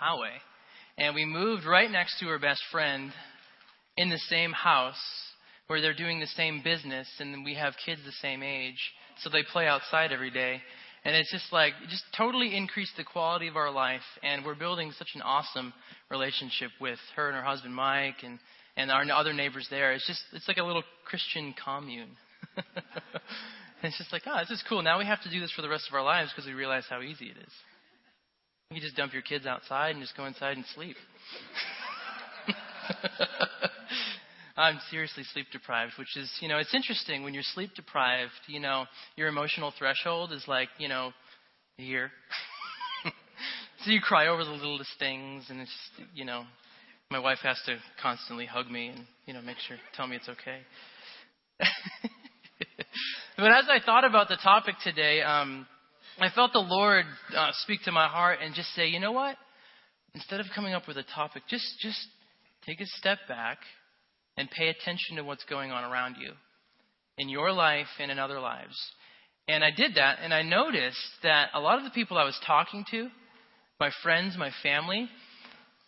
Poway. And we moved right next to her best friend in the same house where they're doing the same business and we have kids the same age. So they play outside every day. And it's just like, just totally increased the quality of our life. And we're building such an awesome relationship with her and her husband, Mike, and, and our other neighbors there. It's just, it's like a little Christian commune. it's just like, oh, this is cool. Now we have to do this for the rest of our lives because we realize how easy it is. You just dump your kids outside and just go inside and sleep. I'm seriously sleep deprived, which is, you know, it's interesting when you're sleep deprived, you know, your emotional threshold is like, you know, here. so you cry over the littlest things and it's, just, you know, my wife has to constantly hug me and, you know, make sure, tell me it's okay. but as I thought about the topic today, um, I felt the Lord uh, speak to my heart and just say, you know what? Instead of coming up with a topic, just just take a step back and pay attention to what's going on around you in your life and in other lives. And I did that, and I noticed that a lot of the people I was talking to, my friends, my family,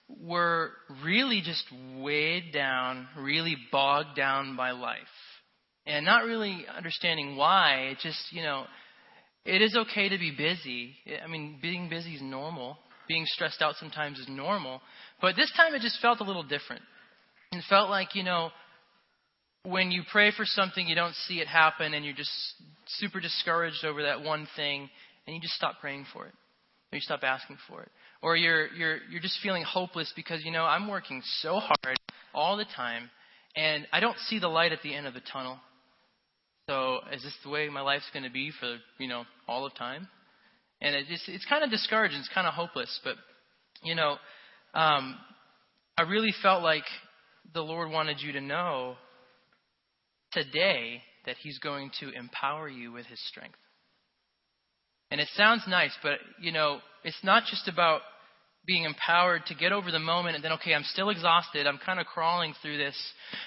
were really just weighed down, really bogged down by life. And not really understanding why. It just, you know, it is okay to be busy. I mean, being busy is normal. Being stressed out sometimes is normal. But this time it just felt a little different. It felt like, you know, when you pray for something, you don't see it happen, and you're just super discouraged over that one thing, and you just stop praying for it. Or you stop asking for it. Or you're, you're, you're just feeling hopeless because, you know, I'm working so hard all the time, and I don't see the light at the end of the tunnel. So is this the way my life's going to be for, you know, all of time? And it just, it's kind of discouraging. It's kind of hopeless. But, you know, um, I really felt like the Lord wanted you to know today that He's going to empower you with His strength. And it sounds nice, but, you know, it's not just about being empowered to get over the moment and then okay i'm still exhausted. I'm kind of crawling through this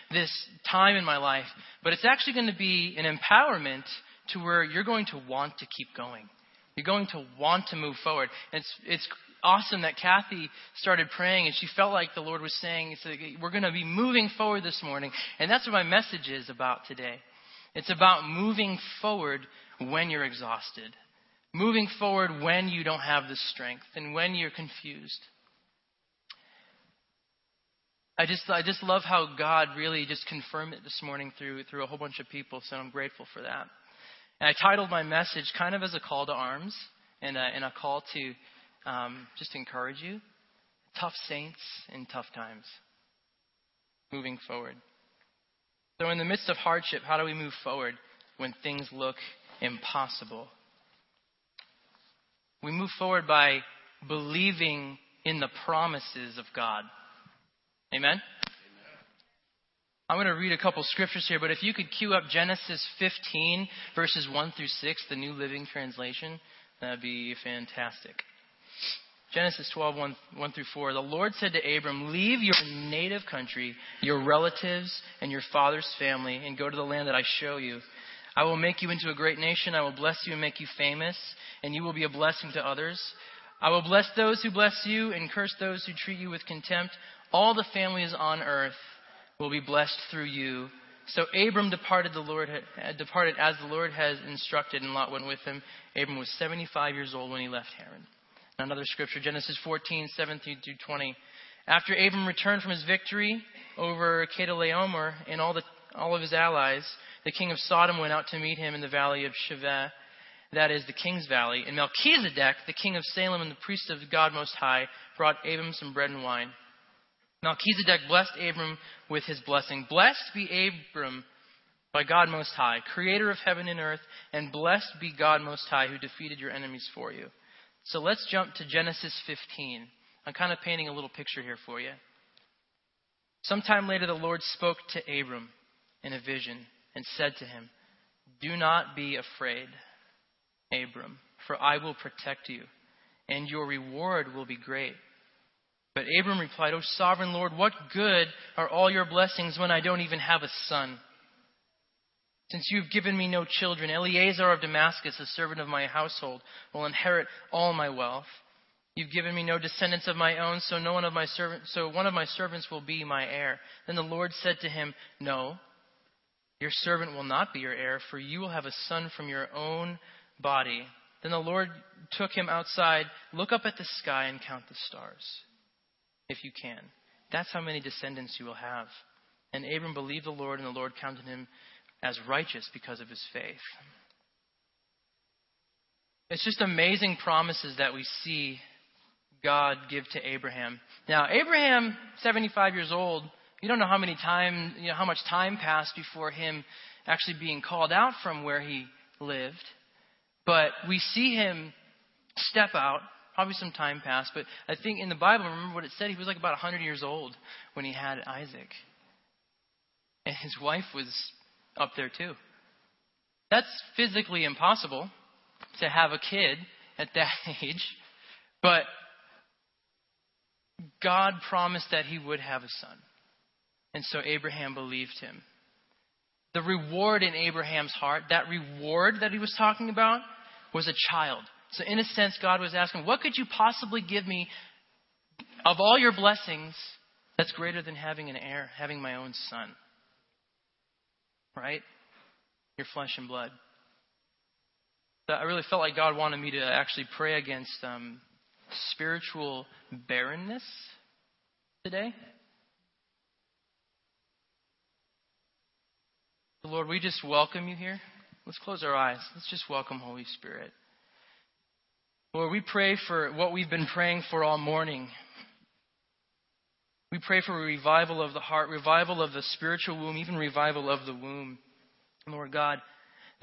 this time in my life. But it's actually going to be an empowerment to where you're going to want to keep going. You're going to want to move forward. And it's it's awesome that kathy started praying and she felt like the lord was saying we're going to be moving forward this morning. And that's what my message is about today. It's about moving forward when you're exhausted moving forward when you don't have the strength and when you're confused. I just I just love how God really just confirmed it this morning through through a whole bunch of people, so I'm grateful for that. And I titled my message kind of as a call to arms and a, and a call to um, just encourage you. Tough saints in tough times. Moving forward. So, in the midst of hardship, how do we move forward when things look impossible? We move forward by believing in the promises of God. Amen? I'm going to read a couple scriptures here, but if you could cue up Genesis 15, verses 1 through 6, the New Living Translation, that'd be fantastic. Genesis 12, 1, 1, through 4. The Lord said to Abram, Leave your native country, your relatives, and your father's family, and go to the land that I show you. I will make you into a great nation. I will bless you and make you famous, and you will be a blessing to others. I will bless those who bless you and curse those who treat you with contempt. All the families on earth will be blessed through you. So Abram departed the Lord departed as the Lord has instructed, and Lot went with him. Abram was 75 years old when he left Haran. Another scripture, Genesis 14, 17 through 20. After Abram returned from his victory over Chedorlaomer and all, the, all of his allies, the king of Sodom went out to meet him in the valley of Shaveh, that is the king's valley. And Melchizedek, the king of Salem and the priest of God Most High, brought Abram some bread and wine. Melchizedek blessed Abram with his blessing. Blessed be Abram by God Most High, creator of heaven and earth, and blessed be God Most High who defeated your enemies for you. So let's jump to Genesis 15. I'm kind of painting a little picture here for you. Sometime later, the Lord spoke to Abram in a vision and said to him, Do not be afraid, Abram, for I will protect you, and your reward will be great. But Abram replied, O sovereign Lord, what good are all your blessings when I don't even have a son? Since you've given me no children, Eleazar of Damascus, a servant of my household, will inherit all my wealth. You've given me no descendants of my own, so no one of my servants, so one of my servants will be my heir. Then the Lord said to him, No, your servant will not be your heir, for you will have a son from your own body. Then the Lord took him outside. Look up at the sky and count the stars, if you can. That's how many descendants you will have. And Abram believed the Lord, and the Lord counted him as righteous because of his faith. It's just amazing promises that we see God give to Abraham. Now, Abraham, 75 years old, you don't know how many time, you know, how much time passed before him actually being called out from where he lived. But we see him step out. Probably some time passed, but I think in the Bible, remember what it said? He was like about 100 years old when he had Isaac. And his wife was up there too. That's physically impossible to have a kid at that age, but God promised that he would have a son. And so Abraham believed him. The reward in Abraham's heart, that reward that he was talking about, was a child. So, in a sense, God was asking, What could you possibly give me of all your blessings that's greater than having an heir, having my own son? Right? Your flesh and blood. I really felt like God wanted me to actually pray against um, spiritual barrenness today. Lord, we just welcome you here. Let's close our eyes. Let's just welcome Holy Spirit. Lord, we pray for what we've been praying for all morning. We pray for a revival of the heart, revival of the spiritual womb, even revival of the womb. Lord God,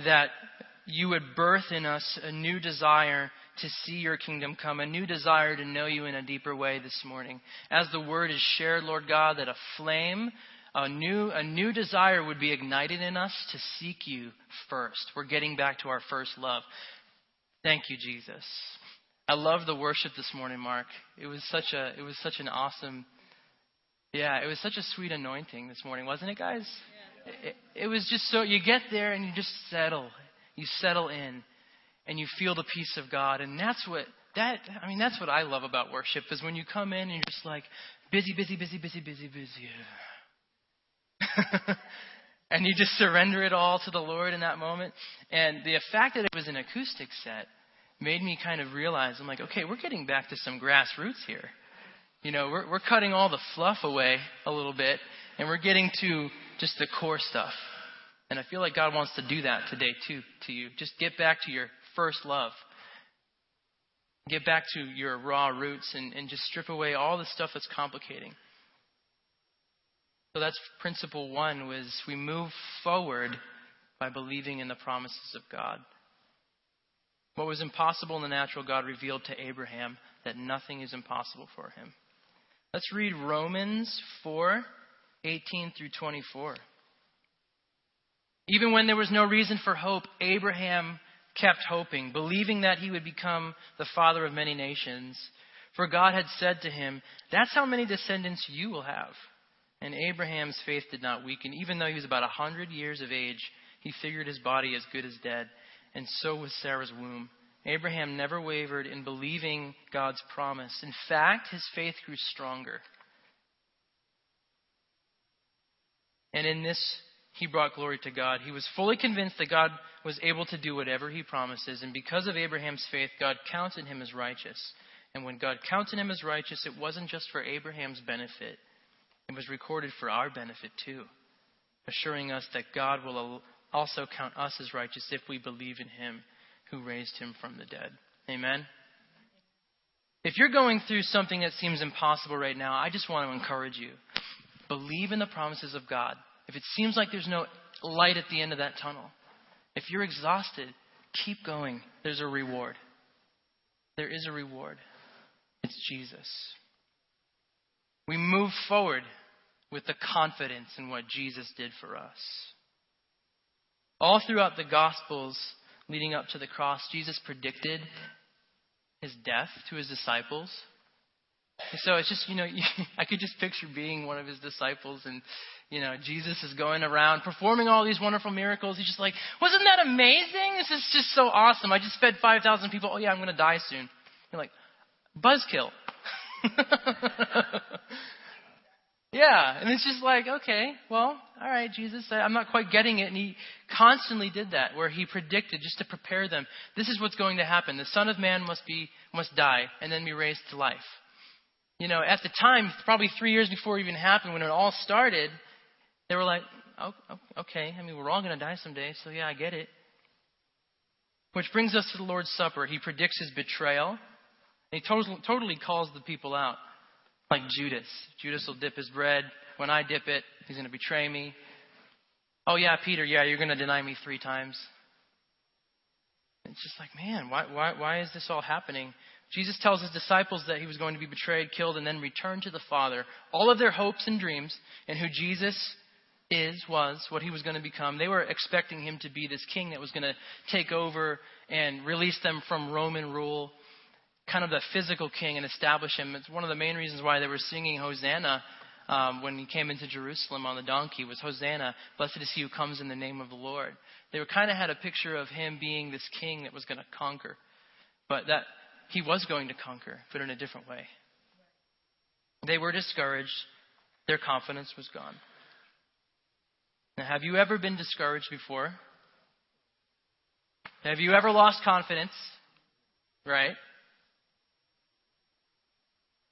that you would birth in us a new desire to see your kingdom come, a new desire to know you in a deeper way this morning. As the word is shared, Lord God, that a flame, a new, a new desire would be ignited in us to seek you first. We're getting back to our first love. Thank you, Jesus. I love the worship this morning, Mark. It was such a, it was such an awesome, yeah, it was such a sweet anointing this morning, wasn't it, guys? Yeah. It, it was just so, you get there and you just settle. You settle in and you feel the peace of God. And that's what that I mean that's what I love about worship is when you come in and you're just like busy, busy, busy, busy, busy, busy. and you just surrender it all to the Lord in that moment. And the fact that it was an acoustic set made me kind of realize I'm like, okay, we're getting back to some grassroots here. You know, we're we're cutting all the fluff away a little bit and we're getting to just the core stuff. And I feel like God wants to do that today too to you. Just get back to your first love. Get back to your raw roots and, and just strip away all the stuff that's complicating. So that's principle one was we move forward by believing in the promises of God. What was impossible in the natural, God revealed to Abraham that nothing is impossible for him. Let's read Romans 4 18 through 24. Even when there was no reason for hope, Abraham kept hoping, believing that he would become the father of many nations. For God had said to him, That's how many descendants you will have. And Abraham's faith did not weaken. Even though he was about a hundred years of age, he figured his body as good as dead. And so was Sarah's womb. Abraham never wavered in believing God's promise. In fact, his faith grew stronger. And in this he brought glory to God. He was fully convinced that God was able to do whatever he promises. And because of Abraham's faith, God counted him as righteous. And when God counted him as righteous, it wasn't just for Abraham's benefit, it was recorded for our benefit too, assuring us that God will also count us as righteous if we believe in him who raised him from the dead. Amen. If you're going through something that seems impossible right now, I just want to encourage you. Believe in the promises of God if it seems like there's no light at the end of that tunnel, if you're exhausted, keep going. There's a reward. There is a reward. It's Jesus. We move forward with the confidence in what Jesus did for us. All throughout the Gospels leading up to the cross, Jesus predicted his death to his disciples. So it's just, you know, I could just picture being one of his disciples and you know, Jesus is going around performing all these wonderful miracles. He's just like, wasn't that amazing? This is just so awesome. I just fed 5,000 people. Oh, yeah, I'm going to die soon. You're like, buzzkill. yeah, and it's just like, okay, well, all right, Jesus, I'm not quite getting it. And he constantly did that, where he predicted just to prepare them. This is what's going to happen. The Son of Man must be must die and then be raised to life. You know, at the time, probably three years before it even happened, when it all started, they were like, oh, oh okay, I mean, we're all going to die someday, so yeah, I get it. Which brings us to the Lord's Supper. He predicts his betrayal. He totally, totally calls the people out, like Judas. Judas will dip his bread. When I dip it, he's going to betray me. Oh, yeah, Peter, yeah, you're going to deny me three times. It's just like, man, why, why, why is this all happening? Jesus tells his disciples that he was going to be betrayed, killed, and then return to the Father. All of their hopes and dreams, and who Jesus is, was, what he was going to become. They were expecting him to be this king that was going to take over and release them from Roman rule, kind of the physical king, and establish him. It's one of the main reasons why they were singing Hosanna um, when he came into Jerusalem on the donkey was Hosanna, blessed is he who comes in the name of the Lord. They were kind of had a picture of him being this king that was going to conquer, but that he was going to conquer, but in a different way. They were discouraged. Their confidence was gone. Now, have you ever been discouraged before? Have you ever lost confidence? Right?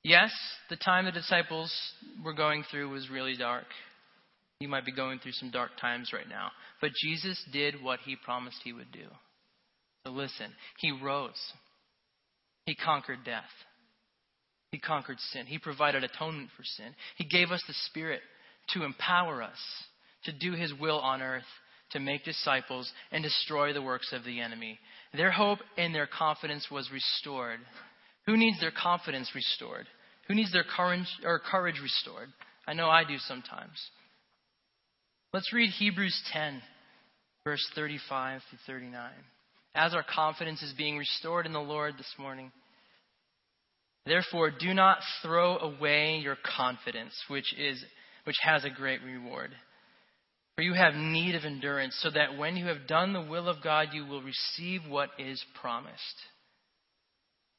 Yes, the time the disciples were going through was really dark. You might be going through some dark times right now. But Jesus did what he promised he would do. So listen, he rose. He conquered death. He conquered sin. He provided atonement for sin. He gave us the Spirit to empower us to do his will on earth, to make disciples, and destroy the works of the enemy. Their hope and their confidence was restored. Who needs their confidence restored? Who needs their courage, or courage restored? I know I do sometimes. Let's read Hebrews 10, verse 35 through 39. As our confidence is being restored in the Lord this morning. Therefore, do not throw away your confidence, which is which has a great reward. For you have need of endurance, so that when you have done the will of God, you will receive what is promised.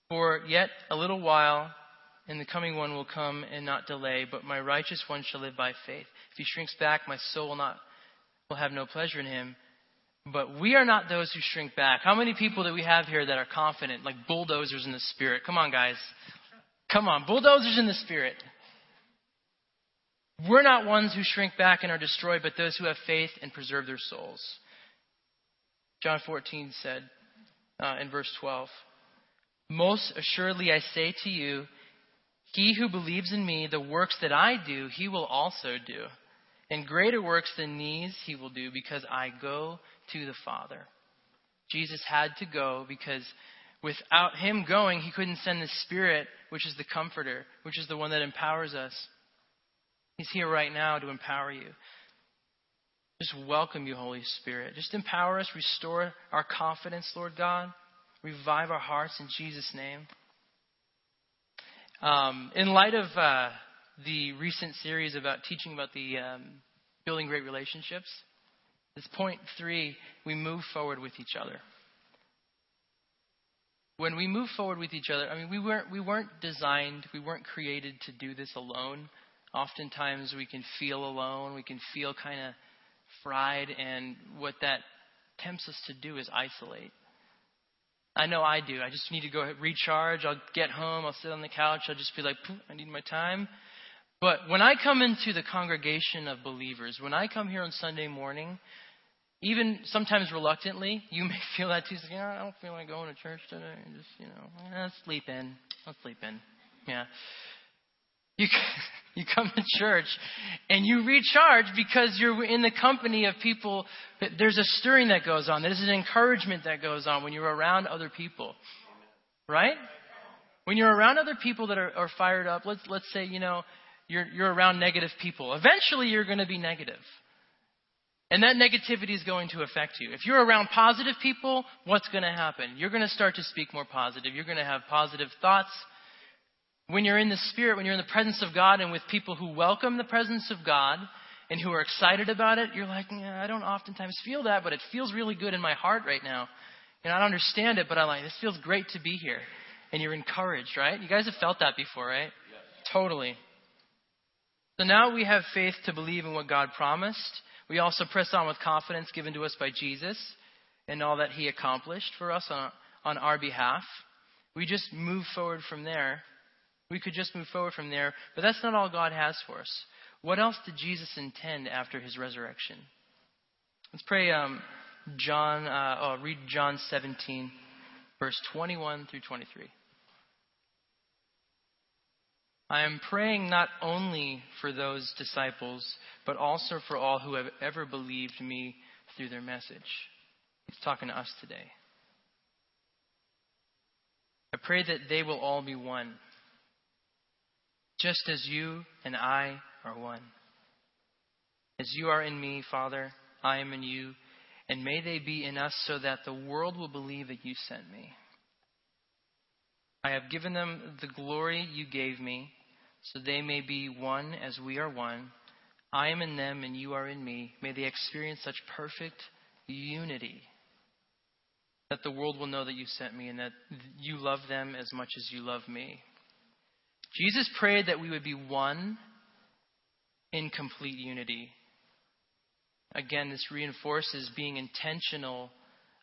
For yet a little while, and the coming one will come and not delay, but my righteous one shall live by faith. If he shrinks back, my soul will not will have no pleasure in him. But we are not those who shrink back. How many people do we have here that are confident, like bulldozers in the spirit? Come on, guys. Come on, bulldozers in the spirit. We're not ones who shrink back and are destroyed, but those who have faith and preserve their souls. John 14 said uh, in verse 12, Most assuredly I say to you, he who believes in me, the works that I do, he will also do. And greater works than these he will do because I go to the Father. Jesus had to go because without him going, he couldn't send the Spirit, which is the comforter, which is the one that empowers us. He's here right now to empower you. Just welcome you, Holy Spirit. Just empower us, restore our confidence, Lord God. Revive our hearts in Jesus' name. Um, in light of uh, the recent series about teaching about the um, building great relationships, this point three, we move forward with each other. When we move forward with each other, I mean, we weren't we weren't designed, we weren't created to do this alone oftentimes we can feel alone, we can feel kind of fried, and what that tempts us to do is isolate. I know I do. I just need to go recharge. I'll get home. I'll sit on the couch. I'll just be like, I need my time. But when I come into the congregation of believers, when I come here on Sunday morning, even sometimes reluctantly, you may feel that too. Like, yeah, I don't feel like going to church today. Just, you know, eh, sleep in. I'll sleep in. Yeah. You, you come to church and you recharge because you're in the company of people. There's a stirring that goes on. There's an encouragement that goes on when you're around other people. Right? When you're around other people that are, are fired up, let's, let's say, you know, you're, you're around negative people. Eventually you're going to be negative. And that negativity is going to affect you. If you're around positive people, what's going to happen? You're going to start to speak more positive. You're going to have positive thoughts when you're in the Spirit, when you're in the presence of God and with people who welcome the presence of God and who are excited about it, you're like, yeah, I don't oftentimes feel that, but it feels really good in my heart right now. And I don't understand it, but I'm like, this feels great to be here. and you're encouraged, right? You guys have felt that before, right? Totally. So now we have faith to believe in what God promised. We also press on with confidence given to us by Jesus and all that he accomplished for us on, on our behalf. We just move forward from there. We could just move forward from there, but that's not all God has for us. What else did Jesus intend after his resurrection? Let's pray. Um, John, uh, oh, read John 17, verse 21 through 23. I am praying not only for those disciples, but also for all who have ever believed me through their message. He's talking to us today. I pray that they will all be one, just as you and I are one. As you are in me, Father, I am in you, and may they be in us so that the world will believe that you sent me. I have given them the glory you gave me, so they may be one as we are one. I am in them, and you are in me. May they experience such perfect unity that the world will know that you sent me and that you love them as much as you love me. Jesus prayed that we would be one in complete unity. Again, this reinforces being intentional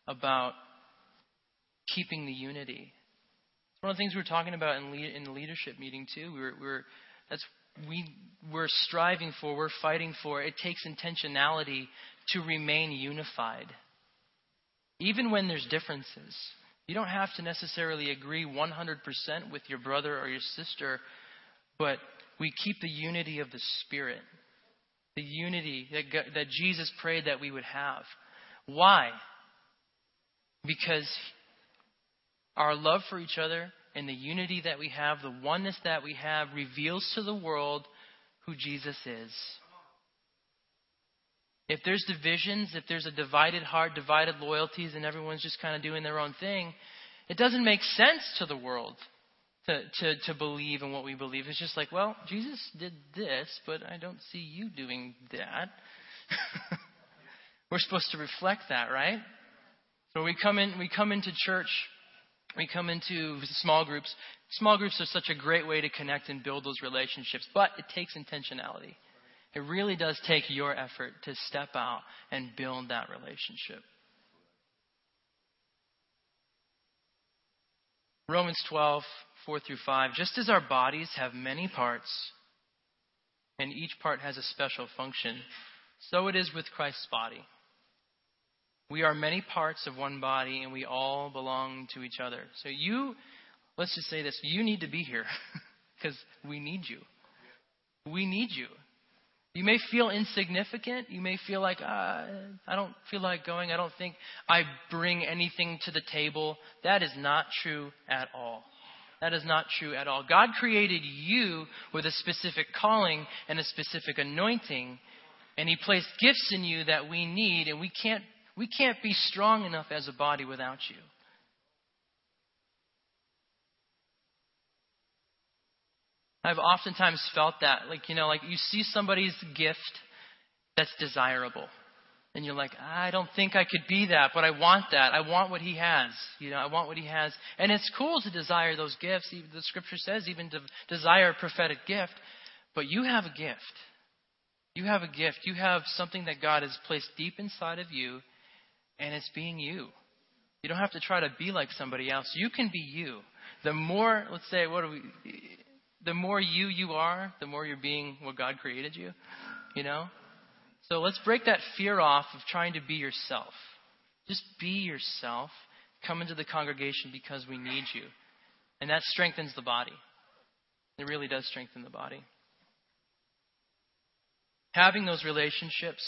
about keeping the unity. It's one of the things we were talking about in, in the leadership meeting too. We were, we were that's we we're striving for, we're fighting for. It takes intentionality to remain unified, even when there's differences. You don't have to necessarily agree 100% with your brother or your sister, but we keep the unity of the Spirit the unity that, God, that Jesus prayed that we would have. Why? Because our love for each other and the unity that we have, the oneness that we have, reveals to the world who Jesus is. If there's divisions, if there's a divided heart, divided loyalties, and everyone's just kind of doing their own thing, it doesn't make sense to the world to, to, to believe in what we believe. It's just like, well, Jesus did this, but I don't see you doing that. We're supposed to reflect that, right? So we come in, we come into church, we come into small groups. Small groups are such a great way to connect and build those relationships, but it takes intentionality. It really does take your effort to step out and build that relationship. Romans 12, 4 through 5. Just as our bodies have many parts, and each part has a special function, so it is with Christ's body. We are many parts of one body, and we all belong to each other. So you, let's just say this you need to be here because we need you. We need you. You may feel insignificant. You may feel like, uh, I don't feel like going. I don't think I bring anything to the table. That is not true at all. That is not true at all. God created you with a specific calling and a specific anointing, and He placed gifts in you that we need, and we can't, we can't be strong enough as a body without you. I've oftentimes felt that. Like, you know, like you see somebody's gift that's desirable and you're like, I don't think I could be that, but I want that. I want what he has. You know, I want what he has. And it's cool to desire those gifts. The scripture says even to desire a prophetic gift. But you have a gift. You have a gift. You have something that God has placed deep inside of you, and it's being you. You don't have to try to be like somebody else. You can be you. The more, let's say, what do we, the more you you are, the more you're being what God created you. You know? So let's break that fear off of trying to be yourself. Just be yourself. Come into the congregation because we need you. And that strengthens the body. It really does strengthen the body. Having those relationships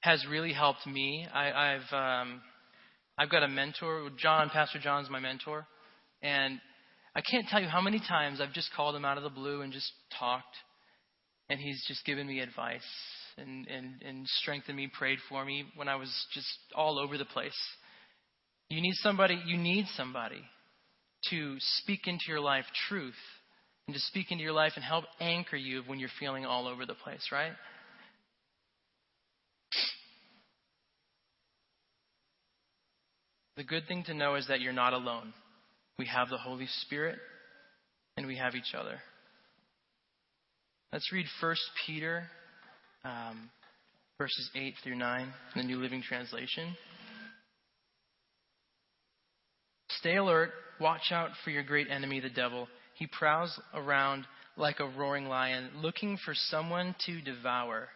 has really helped me. I, have um, I've got a mentor. John, Pastor John's my mentor, and I can't tell you how many times I've just called him out of the blue and just talked, and he's just given me advice and, and, and strengthened me, prayed for me when I was just all over the place. You need somebody, you need somebody to speak into your life truth and to speak into your life and help anchor you when you're feeling all over the place, right? The good thing to know is that you're not alone. We have the Holy Spirit, and we have each other. Let's read 1 Peter um, verses 8 through 9 in the New Living Translation. Stay alert, watch out for your great enemy, the devil. He prowls around like a roaring lion, looking for someone to devour.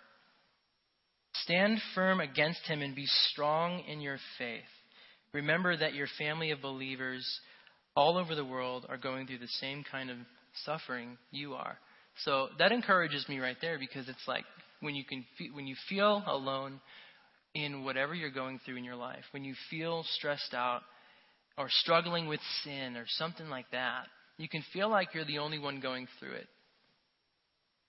Stand firm against him and be strong in your faith. Remember that your family of believers all over the world are going through the same kind of suffering you are. So that encourages me right there because it's like when you can fe- when you feel alone in whatever you're going through in your life, when you feel stressed out or struggling with sin or something like that, you can feel like you're the only one going through it.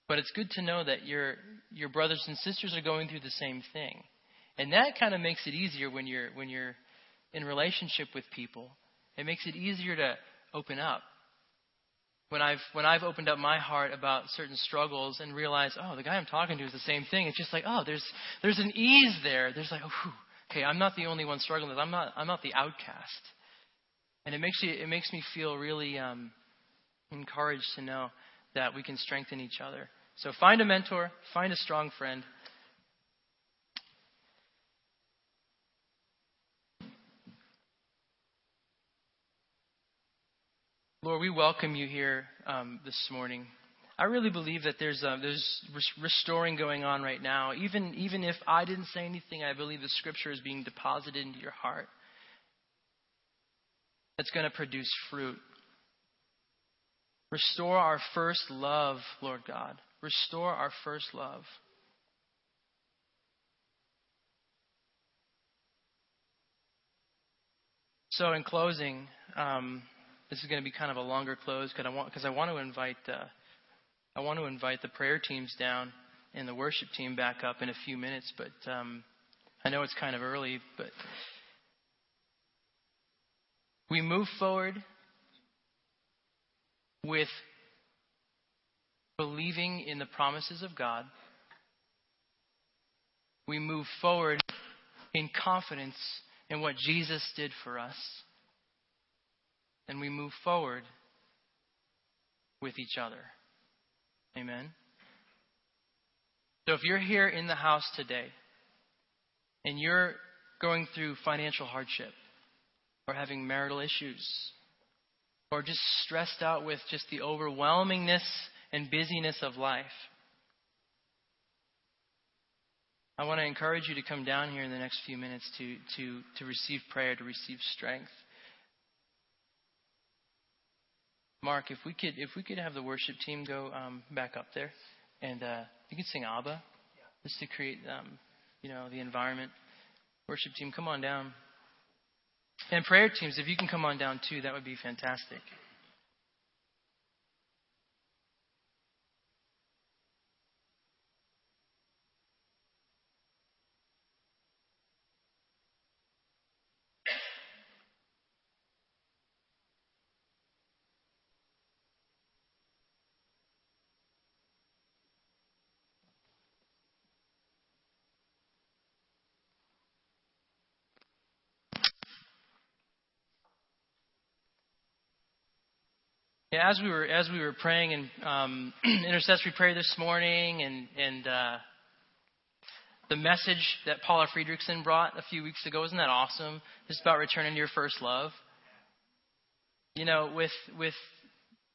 But it's good to know that your your brothers and sisters are going through the same thing. And that kind of makes it easier when you're when you're in relationship with people. It makes it easier to open up when I've when I've opened up my heart about certain struggles and realized, oh, the guy I'm talking to is the same thing. It's just like, oh, there's there's an ease there. There's like, oh, whew, okay, I'm not the only one struggling with. This. I'm not I'm not the outcast. And it makes you it makes me feel really um, encouraged to know that we can strengthen each other. So find a mentor, find a strong friend, Lord, we welcome you here um, this morning. I really believe that there's uh, there's restoring going on right now. Even even if I didn't say anything, I believe the Scripture is being deposited into your heart. That's going to produce fruit. Restore our first love, Lord God. Restore our first love. So, in closing. Um, this is going to be kind of a longer close because I want because I want to invite uh, I want to invite the prayer teams down and the worship team back up in a few minutes. But um, I know it's kind of early, but we move forward with believing in the promises of God. We move forward in confidence in what Jesus did for us and we move forward with each other. Amen. So if you're here in the house today and you're going through financial hardship or having marital issues or just stressed out with just the overwhelmingness and busyness of life, I want to encourage you to come down here in the next few minutes to, to, to receive prayer, to receive strength. Mark, if we could if we could have the worship team go um, back up there, and uh, you could sing Abba, just to create um, you know the environment. Worship team, come on down. And prayer teams, if you can come on down too, that would be fantastic. As we were as we were praying in um, intercessory prayer this morning, and and uh, the message that Paula Friedrichsen brought a few weeks ago, isn't that awesome? Just about returning to your first love. You know, with with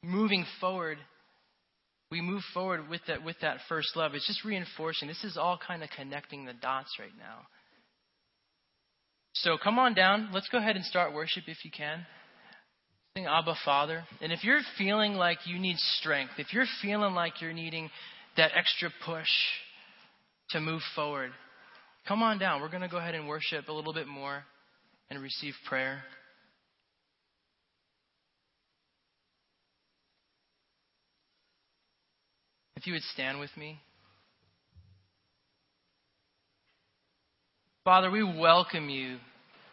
moving forward, we move forward with that with that first love. It's just reinforcing. This is all kind of connecting the dots right now. So come on down. Let's go ahead and start worship if you can. Abba Father. And if you're feeling like you need strength, if you're feeling like you're needing that extra push to move forward, come on down. We're going to go ahead and worship a little bit more and receive prayer. If you would stand with me. Father, we welcome you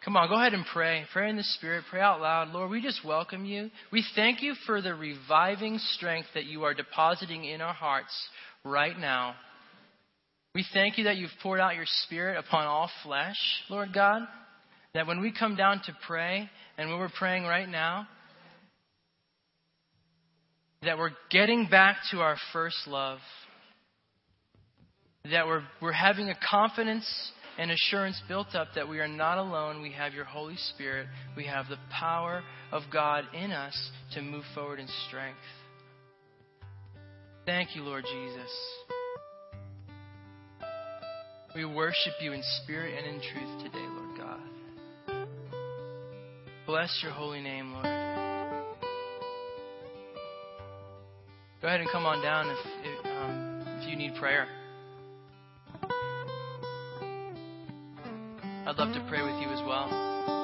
Come on, go ahead and pray. Pray in the Spirit. Pray out loud. Lord, we just welcome you. We thank you for the reviving strength that you are depositing in our hearts right now. We thank you that you've poured out your Spirit upon all flesh, Lord God. That when we come down to pray, and when we're praying right now, that we're getting back to our first love, that we're, we're having a confidence and assurance built up that we are not alone. We have your Holy Spirit. We have the power of God in us to move forward in strength. Thank you, Lord Jesus. We worship you in spirit and in truth today, Lord God. Bless your holy name, Lord. Go ahead and come on down if, if, um, if you need prayer. Love to pray with you as well.